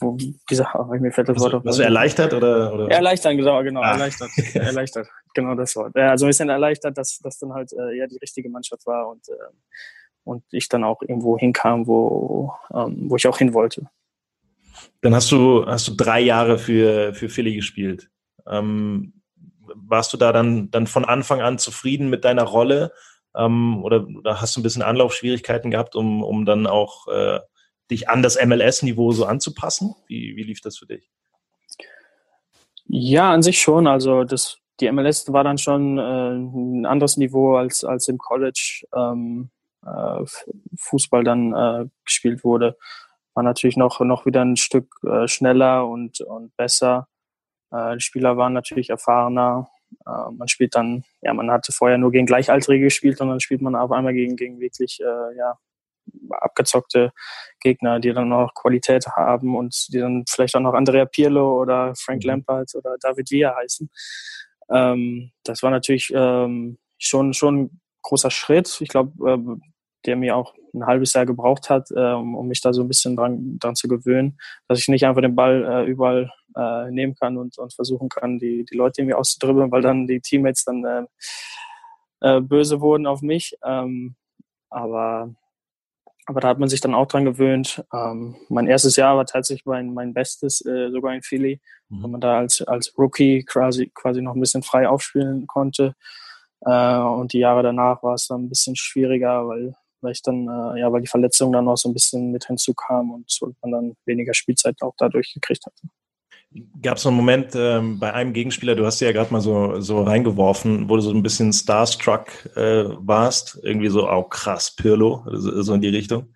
wo, wie sagt, mir fällt das Wort auf. Also erleichtert oder, oder? Erleichtern, genau, genau, ah. erleichtert. <laughs> erleichtert, genau das Wort. Ja, also ein bisschen erleichtert, dass das dann halt äh, ja die richtige Mannschaft war und, äh, und ich dann auch irgendwo hinkam, wo, ähm, wo ich auch hin wollte. Dann hast du, hast du drei Jahre für, für Philly gespielt. Ähm, warst du da dann, dann von Anfang an zufrieden mit deiner Rolle? Ähm, oder, oder hast du ein bisschen Anlaufschwierigkeiten gehabt, um, um dann auch äh, dich an das MLS-Niveau so anzupassen? Wie, wie lief das für dich? Ja, an sich schon. Also das, die MLS war dann schon äh, ein anderes Niveau als, als im College ähm, äh, Fußball dann äh, gespielt wurde. War natürlich noch, noch wieder ein Stück äh, schneller und, und besser. Äh, die Spieler waren natürlich erfahrener. Äh, man spielt dann, ja, man hatte vorher nur gegen Gleichaltrige gespielt und dann spielt man auf einmal gegen, gegen wirklich, äh, ja, abgezockte Gegner, die dann noch Qualität haben und die dann vielleicht auch noch Andrea Pirlo oder Frank mhm. Lampard oder David Villa heißen. Ähm, das war natürlich ähm, schon, schon ein großer Schritt. Ich glaube, äh, der mir auch ein halbes Jahr gebraucht hat, äh, um, um mich da so ein bisschen dran, dran zu gewöhnen, dass ich nicht einfach den Ball äh, überall äh, nehmen kann und, und versuchen kann, die, die Leute irgendwie auszudribbeln, weil dann die Teammates dann äh, äh, böse wurden auf mich. Ähm, aber, aber da hat man sich dann auch dran gewöhnt. Ähm, mein erstes Jahr war tatsächlich mein, mein bestes, äh, sogar in Philly, mhm. weil man da als, als Rookie quasi, quasi noch ein bisschen frei aufspielen konnte. Äh, und die Jahre danach war es dann ein bisschen schwieriger, weil weil ich dann, äh, ja, weil die Verletzung dann noch so ein bisschen mit hinzukam und, und man dann weniger Spielzeit auch dadurch gekriegt hatte. Gab es einen Moment ähm, bei einem Gegenspieler, du hast ja gerade mal so, so reingeworfen, wo du so ein bisschen starstruck äh, warst, irgendwie so, auch oh, krass, Pirlo, so, in die Richtung?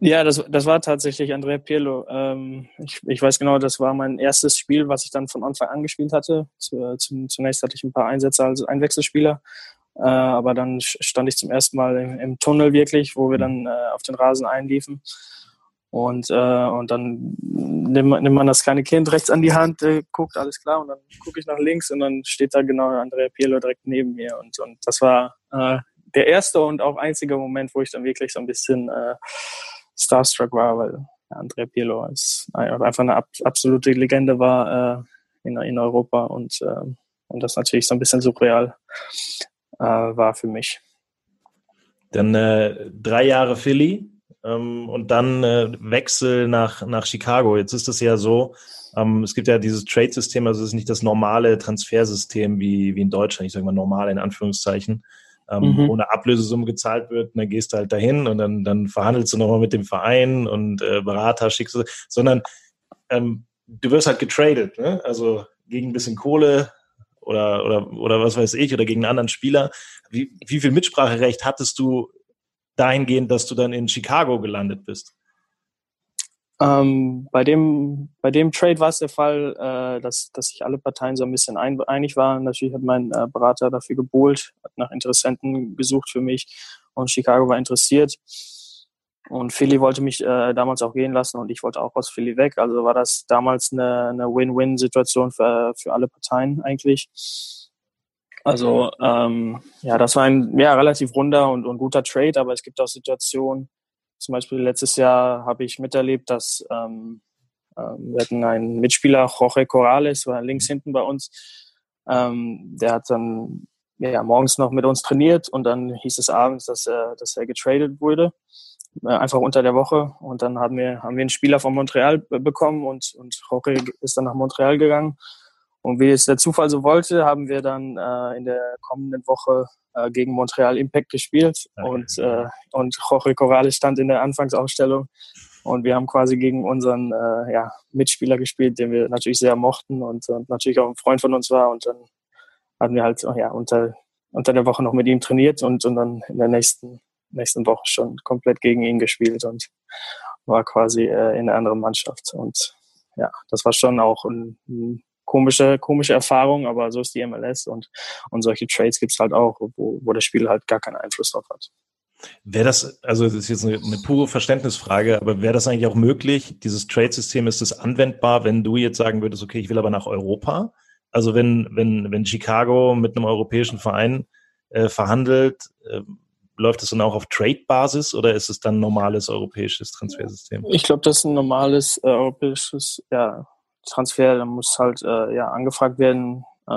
Ja, das, das war tatsächlich Andrea Pirlo. Ähm, ich, ich weiß genau, das war mein erstes Spiel, was ich dann von Anfang an gespielt hatte. Zu, zu, zunächst hatte ich ein paar Einsätze als Einwechselspieler, äh, aber dann stand ich zum ersten Mal im, im Tunnel wirklich, wo wir dann äh, auf den Rasen einliefen. Und, äh, und dann nimmt man, nimmt man das kleine Kind rechts an die Hand, äh, guckt, alles klar, und dann gucke ich nach links und dann steht da genau Andrea Pirlo direkt neben mir. Und, und das war äh, der erste und auch einzige Moment, wo ich dann wirklich so ein bisschen äh, starstruck war, weil Andrea Pirlo ist einfach eine ab, absolute Legende war äh, in, in Europa und, äh, und das natürlich so ein bisschen surreal äh, war für mich. Dann äh, drei Jahre Philly, ähm, und dann äh, Wechsel nach, nach Chicago. Jetzt ist es ja so, ähm, es gibt ja dieses Trade-System, also es ist nicht das normale Transfersystem wie, wie in Deutschland, ich sage mal normal in Anführungszeichen, ähm, mhm. wo eine Ablösesumme gezahlt wird und dann gehst du halt dahin und dann, dann verhandelst du nochmal mit dem Verein und äh, Berater schickst du, sondern ähm, du wirst halt getradet, ne? also gegen ein bisschen Kohle, oder, oder, oder was weiß ich, oder gegen einen anderen Spieler. Wie, wie viel Mitspracherecht hattest du dahingehend, dass du dann in Chicago gelandet bist? Ähm, bei, dem, bei dem Trade war es der Fall, äh, dass, dass sich alle Parteien so ein bisschen ein, einig waren. Natürlich hat mein äh, Berater dafür gebohlt, hat nach Interessenten gesucht für mich und Chicago war interessiert. Und Philly wollte mich äh, damals auch gehen lassen und ich wollte auch aus Philly weg. Also war das damals eine, eine Win-Win-Situation für, für alle Parteien eigentlich. Also ähm, ja, das war ein ja, relativ runder und, und guter Trade, aber es gibt auch Situationen, zum Beispiel letztes Jahr habe ich miterlebt, dass ähm, ähm, wir hatten einen Mitspieler, Jorge Corrales, war links hinten bei uns. Ähm, der hat dann ja, morgens noch mit uns trainiert und dann hieß es abends, dass er, dass er getradet wurde, einfach unter der Woche. Und dann haben wir, haben wir einen Spieler von Montreal bekommen und, und Jorge ist dann nach Montreal gegangen. Und wie es der Zufall so wollte, haben wir dann äh, in der kommenden Woche äh, gegen Montreal Impact gespielt okay. und, äh, und Jorge Corrales stand in der Anfangsausstellung und wir haben quasi gegen unseren äh, ja, Mitspieler gespielt, den wir natürlich sehr mochten und, und natürlich auch ein Freund von uns war und dann hatten wir halt ja, unter, unter der Woche noch mit ihm trainiert und, und dann in der nächsten, nächsten Woche schon komplett gegen ihn gespielt und war quasi äh, in einer anderen Mannschaft und ja, das war schon auch ein, ein komische, komische Erfahrung, aber so ist die MLS und, und solche Trades gibt es halt auch, wo, wo das Spiel halt gar keinen Einfluss drauf hat. Wäre das, also das ist jetzt eine, eine pure Verständnisfrage, aber wäre das eigentlich auch möglich? Dieses Trade-System, ist das anwendbar, wenn du jetzt sagen würdest, okay, ich will aber nach Europa? Also wenn, wenn, wenn Chicago mit einem europäischen Verein äh, verhandelt, äh, läuft das dann auch auf Trade-Basis oder ist es dann ein normales europäisches Transfersystem? Ich glaube, das ist ein normales äh, europäisches ja, Transfer, da muss halt äh, ja angefragt werden äh,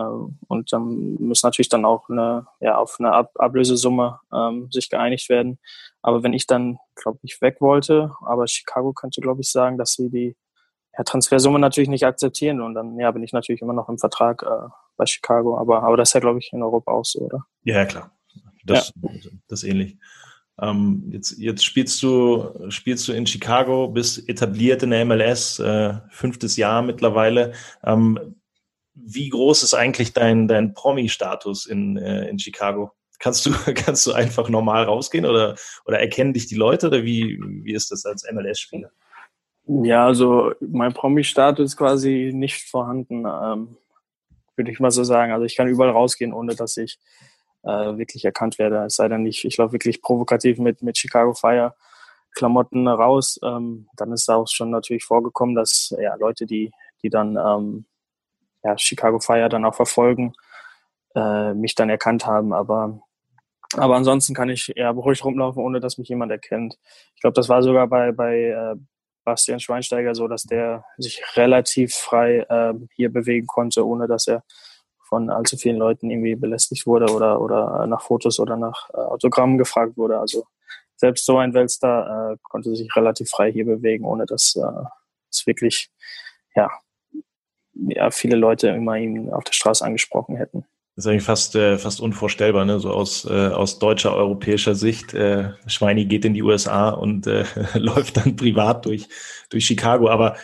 und dann muss natürlich dann auch eine, ja, auf eine Ab Ablösesumme ähm, sich geeinigt werden. Aber wenn ich dann, glaube ich, weg wollte, aber Chicago könnte, glaube ich, sagen, dass sie die ja, Transfersumme natürlich nicht akzeptieren und dann ja bin ich natürlich immer noch im Vertrag äh, bei Chicago. Aber, aber das ist ja, glaube ich, in Europa auch so, oder? Ja, klar. Das, ja. das ähnlich. Ähm, jetzt, jetzt spielst du, spielst du in Chicago, bist etabliert in der MLS, äh, fünftes Jahr mittlerweile. Ähm, wie groß ist eigentlich dein, dein Promi-Status in, äh, in Chicago? Kannst du, <laughs> kannst du einfach normal rausgehen oder, oder erkennen dich die Leute oder wie, wie ist das als MLS-Spieler? Ja, also mein Promi-Status ist quasi nicht vorhanden, ähm, würde ich mal so sagen. Also ich kann überall rausgehen, ohne dass ich äh, wirklich erkannt werde. Es sei denn, ich, ich laufe wirklich provokativ mit, mit Chicago Fire Klamotten raus. Ähm, dann ist auch schon natürlich vorgekommen, dass ja, Leute, die, die dann ähm, ja, Chicago Fire dann auch verfolgen, äh, mich dann erkannt haben. Aber, aber ansonsten kann ich eher ruhig rumlaufen, ohne dass mich jemand erkennt. Ich glaube, das war sogar bei, bei äh, Bastian Schweinsteiger so, dass der sich relativ frei äh, hier bewegen konnte, ohne dass er von allzu vielen Leuten irgendwie belästigt wurde oder, oder nach Fotos oder nach äh, Autogrammen gefragt wurde. Also selbst so ein Weltstar äh, konnte sich relativ frei hier bewegen, ohne dass äh, es wirklich ja, ja, viele Leute immer ihn auf der Straße angesprochen hätten. Das ist eigentlich fast, äh, fast unvorstellbar, ne? so aus, äh, aus deutscher, europäischer Sicht. Äh, Schweini geht in die USA und äh, <laughs> läuft dann privat durch, durch Chicago. Aber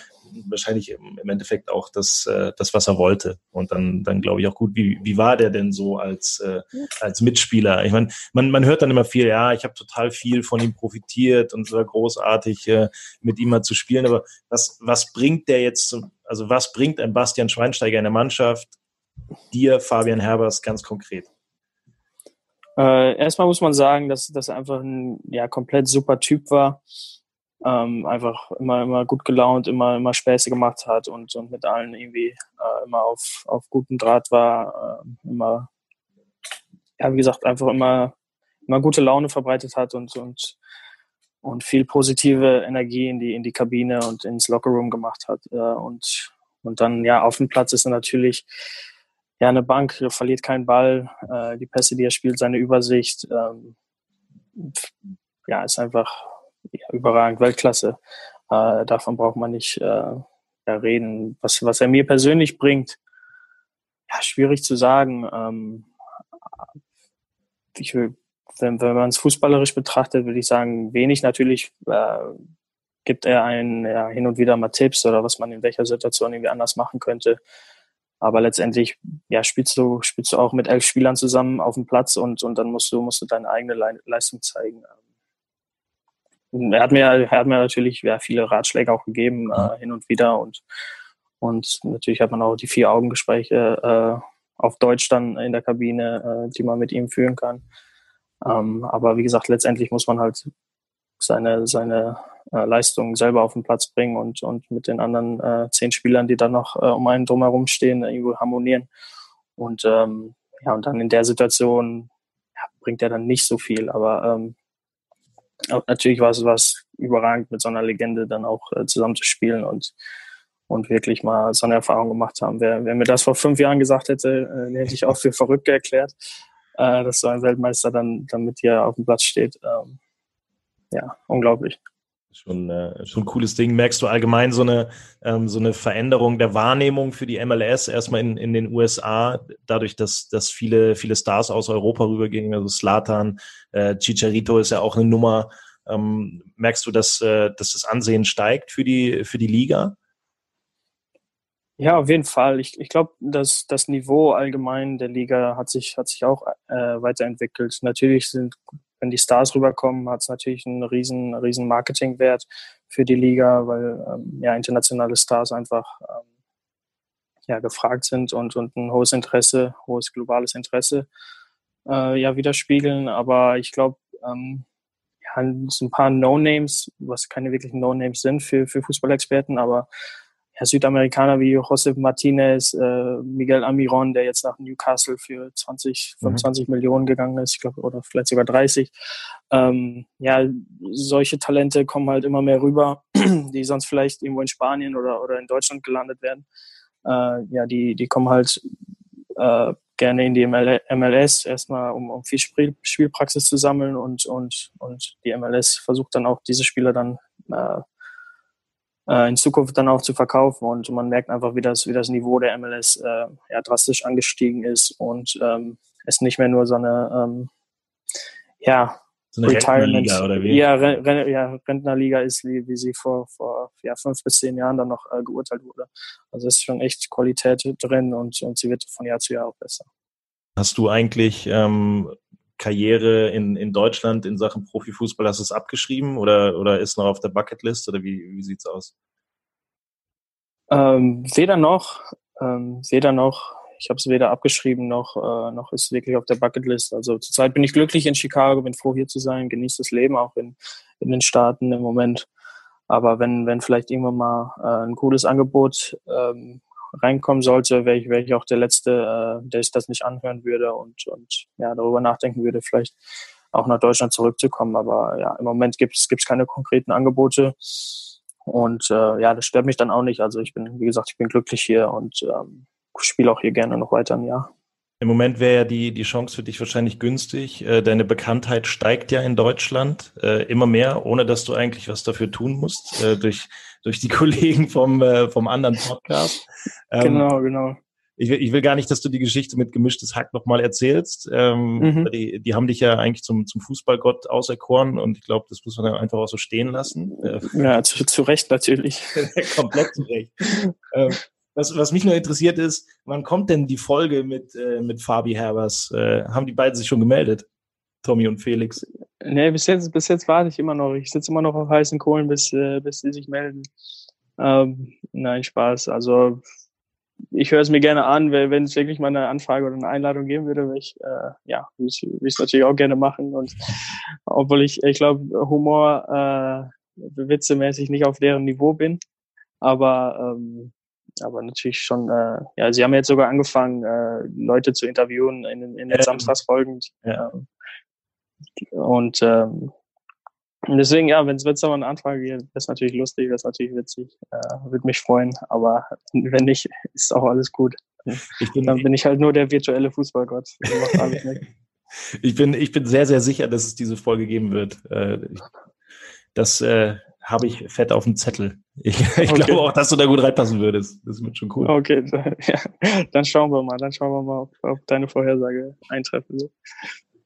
wahrscheinlich im, Endeffekt auch das, äh, das, was er wollte. Und dann, dann glaube ich auch gut, wie, wie war der denn so als, äh, als Mitspieler? Ich meine, man, man hört dann immer viel, ja, ich habe total viel von ihm profitiert und es war großartig, äh, mit ihm mal zu spielen. Aber was, was bringt der jetzt, also was bringt ein Bastian Schweinsteiger in der Mannschaft dir, Fabian Herbers, ganz konkret? Äh, erstmal muss man sagen, dass das einfach ein ja, komplett super Typ war ähm, einfach immer, immer gut gelaunt, immer, immer Späße gemacht hat und, und mit allen irgendwie äh, immer auf, auf guten Draht war, äh, immer, ja, wie gesagt, einfach immer, immer gute Laune verbreitet hat und, und, und viel positive Energie in die, in die Kabine und ins Lockerroom gemacht hat. Äh, und, und dann, ja, auf dem Platz ist er natürlich, ja, eine Bank, verliert keinen Ball, äh, die Pässe, die er spielt, seine Übersicht, ähm, ja, ist einfach ja, überragend, Weltklasse. Äh, davon braucht man nicht äh, reden. Was, was er mir persönlich bringt, ja, schwierig zu sagen. Ähm, ich will, wenn, wenn man es fußballerisch betrachtet, würde ich sagen, wenig. Natürlich äh, gibt er einen ja, hin und wieder mal Tipps oder was man in welcher Situation irgendwie anders machen könnte. Aber letztendlich ja, spielst, du, spielst du auch mit elf Spielern zusammen auf dem Platz und, und dann musst du, musst du deine eigene Leistung zeigen er hat mir, er hat mir natürlich ja, viele Ratschläge auch gegeben, äh, hin und wieder. Und, und natürlich hat man auch die Vier-Augen-Gespräche äh, auf Deutsch dann in der Kabine, äh, die man mit ihm führen kann. Ähm, aber wie gesagt, letztendlich muss man halt seine, seine äh, Leistung selber auf den Platz bringen und, und mit den anderen äh, zehn Spielern, die dann noch äh, um einen drumherum stehen, irgendwo harmonieren. Und ähm, ja, und dann in der Situation ja, bringt er dann nicht so viel. Aber ähm, auch natürlich war es was überragend, mit so einer Legende dann auch äh, zusammen zu spielen und, und wirklich mal so eine Erfahrung gemacht haben. Wer, wer mir das vor fünf Jahren gesagt hätte, äh, hätte ich auch für verrückt erklärt, äh, dass so ein Weltmeister dann, dann mit dir auf dem Platz steht. Ähm, ja, unglaublich. Schon, äh, schon ein cooles Ding. Merkst du allgemein so eine, ähm, so eine Veränderung der Wahrnehmung für die MLS erstmal in, in den USA, dadurch, dass, dass viele, viele Stars aus Europa rübergingen, also Slatan, äh, Chicharito ist ja auch eine Nummer. Ähm, merkst du, dass, äh, dass das Ansehen steigt für die, für die Liga? Ja, auf jeden Fall. Ich, ich glaube, dass das Niveau allgemein der Liga hat sich, hat sich auch äh, weiterentwickelt. Natürlich sind wenn die Stars rüberkommen, hat es natürlich einen riesen, riesen Marketingwert für die Liga, weil ähm, ja internationale Stars einfach ähm, ja, gefragt sind und, und ein hohes Interesse, hohes globales Interesse äh, ja widerspiegeln. Aber ich glaube, ähm, ja, so ein paar No-Names, was keine wirklichen No-Names sind für, für Fußballexperten, aber ja, Südamerikaner wie Josep Martinez, äh, Miguel Amiron, der jetzt nach Newcastle für 20, 25 mhm. Millionen gegangen ist, ich glaube, oder vielleicht sogar 30. Ähm, ja, solche Talente kommen halt immer mehr rüber, <clears throat> die sonst vielleicht irgendwo in Spanien oder, oder in Deutschland gelandet werden. Äh, ja, die, die kommen halt äh, gerne in die MLS erstmal, um, um viel Spiel, Spielpraxis zu sammeln und, und, und die MLS versucht dann auch diese Spieler dann äh, äh, in Zukunft dann auch zu verkaufen. Und man merkt einfach, wie das, wie das Niveau der MLS äh, ja, drastisch angestiegen ist und ähm, es nicht mehr nur so eine, ähm, ja, so eine Retirement, oder wie? Ja, Ren ja, Rentnerliga ist, wie, wie sie vor, vor ja, fünf bis zehn Jahren dann noch äh, geurteilt wurde. Also ist schon echt Qualität drin und, und sie wird von Jahr zu Jahr auch besser. Hast du eigentlich ähm, Karriere in, in Deutschland in Sachen Profifußball, hast du es abgeschrieben oder, oder ist noch auf der Bucketlist oder wie, wie es aus? Ähm, weder noch, ähm, weder noch. Ich habe es weder abgeschrieben noch, äh, noch ist wirklich auf der Bucketlist. Also zurzeit bin ich glücklich in Chicago, bin froh hier zu sein, genieße das Leben auch in, in den Staaten im Moment. Aber wenn, wenn vielleicht irgendwann mal äh, ein cooles Angebot ähm, reinkommen sollte, wäre ich, wär ich auch der Letzte, äh, der sich das nicht anhören würde und, und ja, darüber nachdenken würde, vielleicht auch nach Deutschland zurückzukommen. Aber ja, im Moment gibt es keine konkreten Angebote. Und äh, ja, das stört mich dann auch nicht. Also ich bin, wie gesagt, ich bin glücklich hier und ähm, spiele auch hier gerne noch weiter ein Jahr. Im Moment wäre ja die, die Chance für dich wahrscheinlich günstig. Äh, deine Bekanntheit steigt ja in Deutschland äh, immer mehr, ohne dass du eigentlich was dafür tun musst, äh, durch, durch die <laughs> Kollegen vom, äh, vom anderen Podcast. Ähm, genau, genau. Ich will, ich will gar nicht, dass du die Geschichte mit gemischtes Hack nochmal erzählst. Ähm, mhm. die, die haben dich ja eigentlich zum, zum Fußballgott auserkoren und ich glaube, das muss man dann einfach auch so stehen lassen. Äh, ja, zu, zu Recht natürlich. <laughs> Komplett zu Recht. ähm, was, was mich nur interessiert ist, wann kommt denn die Folge mit, äh, mit Fabi Herbers? Äh, haben die beiden sich schon gemeldet? Tommy und Felix? Nee, bis jetzt, bis jetzt warte ich immer noch. Ich sitze immer noch auf heißen Kohlen, bis, äh, bis sie sich melden. Ähm, nein, Spaß. Also ich höre es mir gerne an, wenn es wirklich mal eine Anfrage oder eine Einladung geben würde, würde ich, äh, ja, würde ich es natürlich auch gerne machen. Und obwohl ich, ich glaube, Humor, äh, witzemäßig nicht auf deren Niveau bin. Aber ähm, aber natürlich schon, äh, ja, sie haben jetzt sogar angefangen, äh, Leute zu interviewen in, in den ähm, Samstagsfolgen. Ja. Und ähm, deswegen, ja, wenn es aber eine Anfrage gibt, ist natürlich lustig, das ist natürlich witzig, äh, würde mich freuen, aber wenn nicht, <laughs> ist auch alles gut. Bin, Dann bin ich halt nur der virtuelle Fußballgott. <laughs> ich bin, ich bin sehr, sehr sicher, dass es diese Folge geben wird. Äh, das äh, habe ich fett auf dem Zettel. <laughs> Ich, ich okay. glaube auch, dass du da gut reinpassen würdest. Das wird schon cool. Okay, ja. dann schauen wir mal. Dann schauen wir mal, ob, ob deine Vorhersage eintreffen wird.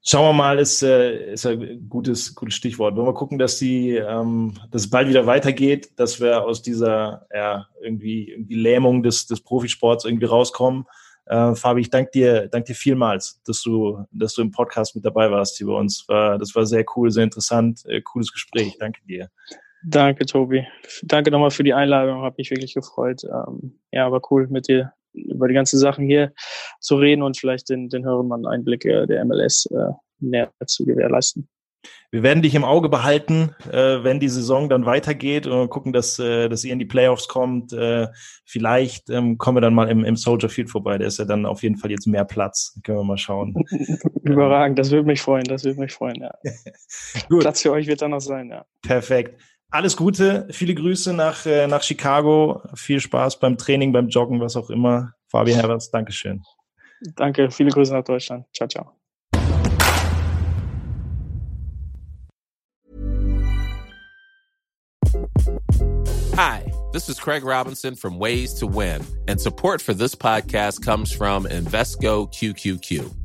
Schauen wir mal, ist, äh, ist ein gutes, gutes Stichwort. Wollen wir gucken, dass die, ähm, dass es bald wieder weitergeht, dass wir aus dieser ja, irgendwie, irgendwie Lähmung des, des Profisports irgendwie rauskommen. Äh, Fabi, ich danke dir, danke dir vielmals, dass du, dass du im Podcast mit dabei warst hier bei uns. War, das war sehr cool, sehr interessant, äh, cooles Gespräch. Danke dir. Danke, Tobi. Danke nochmal für die Einladung. Habe mich wirklich gefreut. Ähm, ja, war cool, mit dir über die ganzen Sachen hier zu reden und vielleicht den, den Hörern mal einen Einblick äh, der MLS äh, näher zu gewährleisten. Wir werden dich im Auge behalten, äh, wenn die Saison dann weitergeht und gucken, dass, äh, dass ihr in die Playoffs kommt. Äh, vielleicht ähm, kommen wir dann mal im, im Soldier Field vorbei. Der ist ja dann auf jeden Fall jetzt mehr Platz. Können wir mal schauen. <laughs> Überragend, das würde mich freuen, das würde mich freuen, ja. <laughs> Gut. Platz für euch wird dann noch sein, ja. Perfekt. Alles Gute, viele Grüße nach, äh, nach Chicago. Viel Spaß beim Training, beim Joggen, was auch immer. Fabi Herbers, Dankeschön. Danke, viele Grüße nach Deutschland. Ciao, ciao. Hi, this is Craig Robinson from Ways to Win, and support for this podcast comes from Invesco QQQ.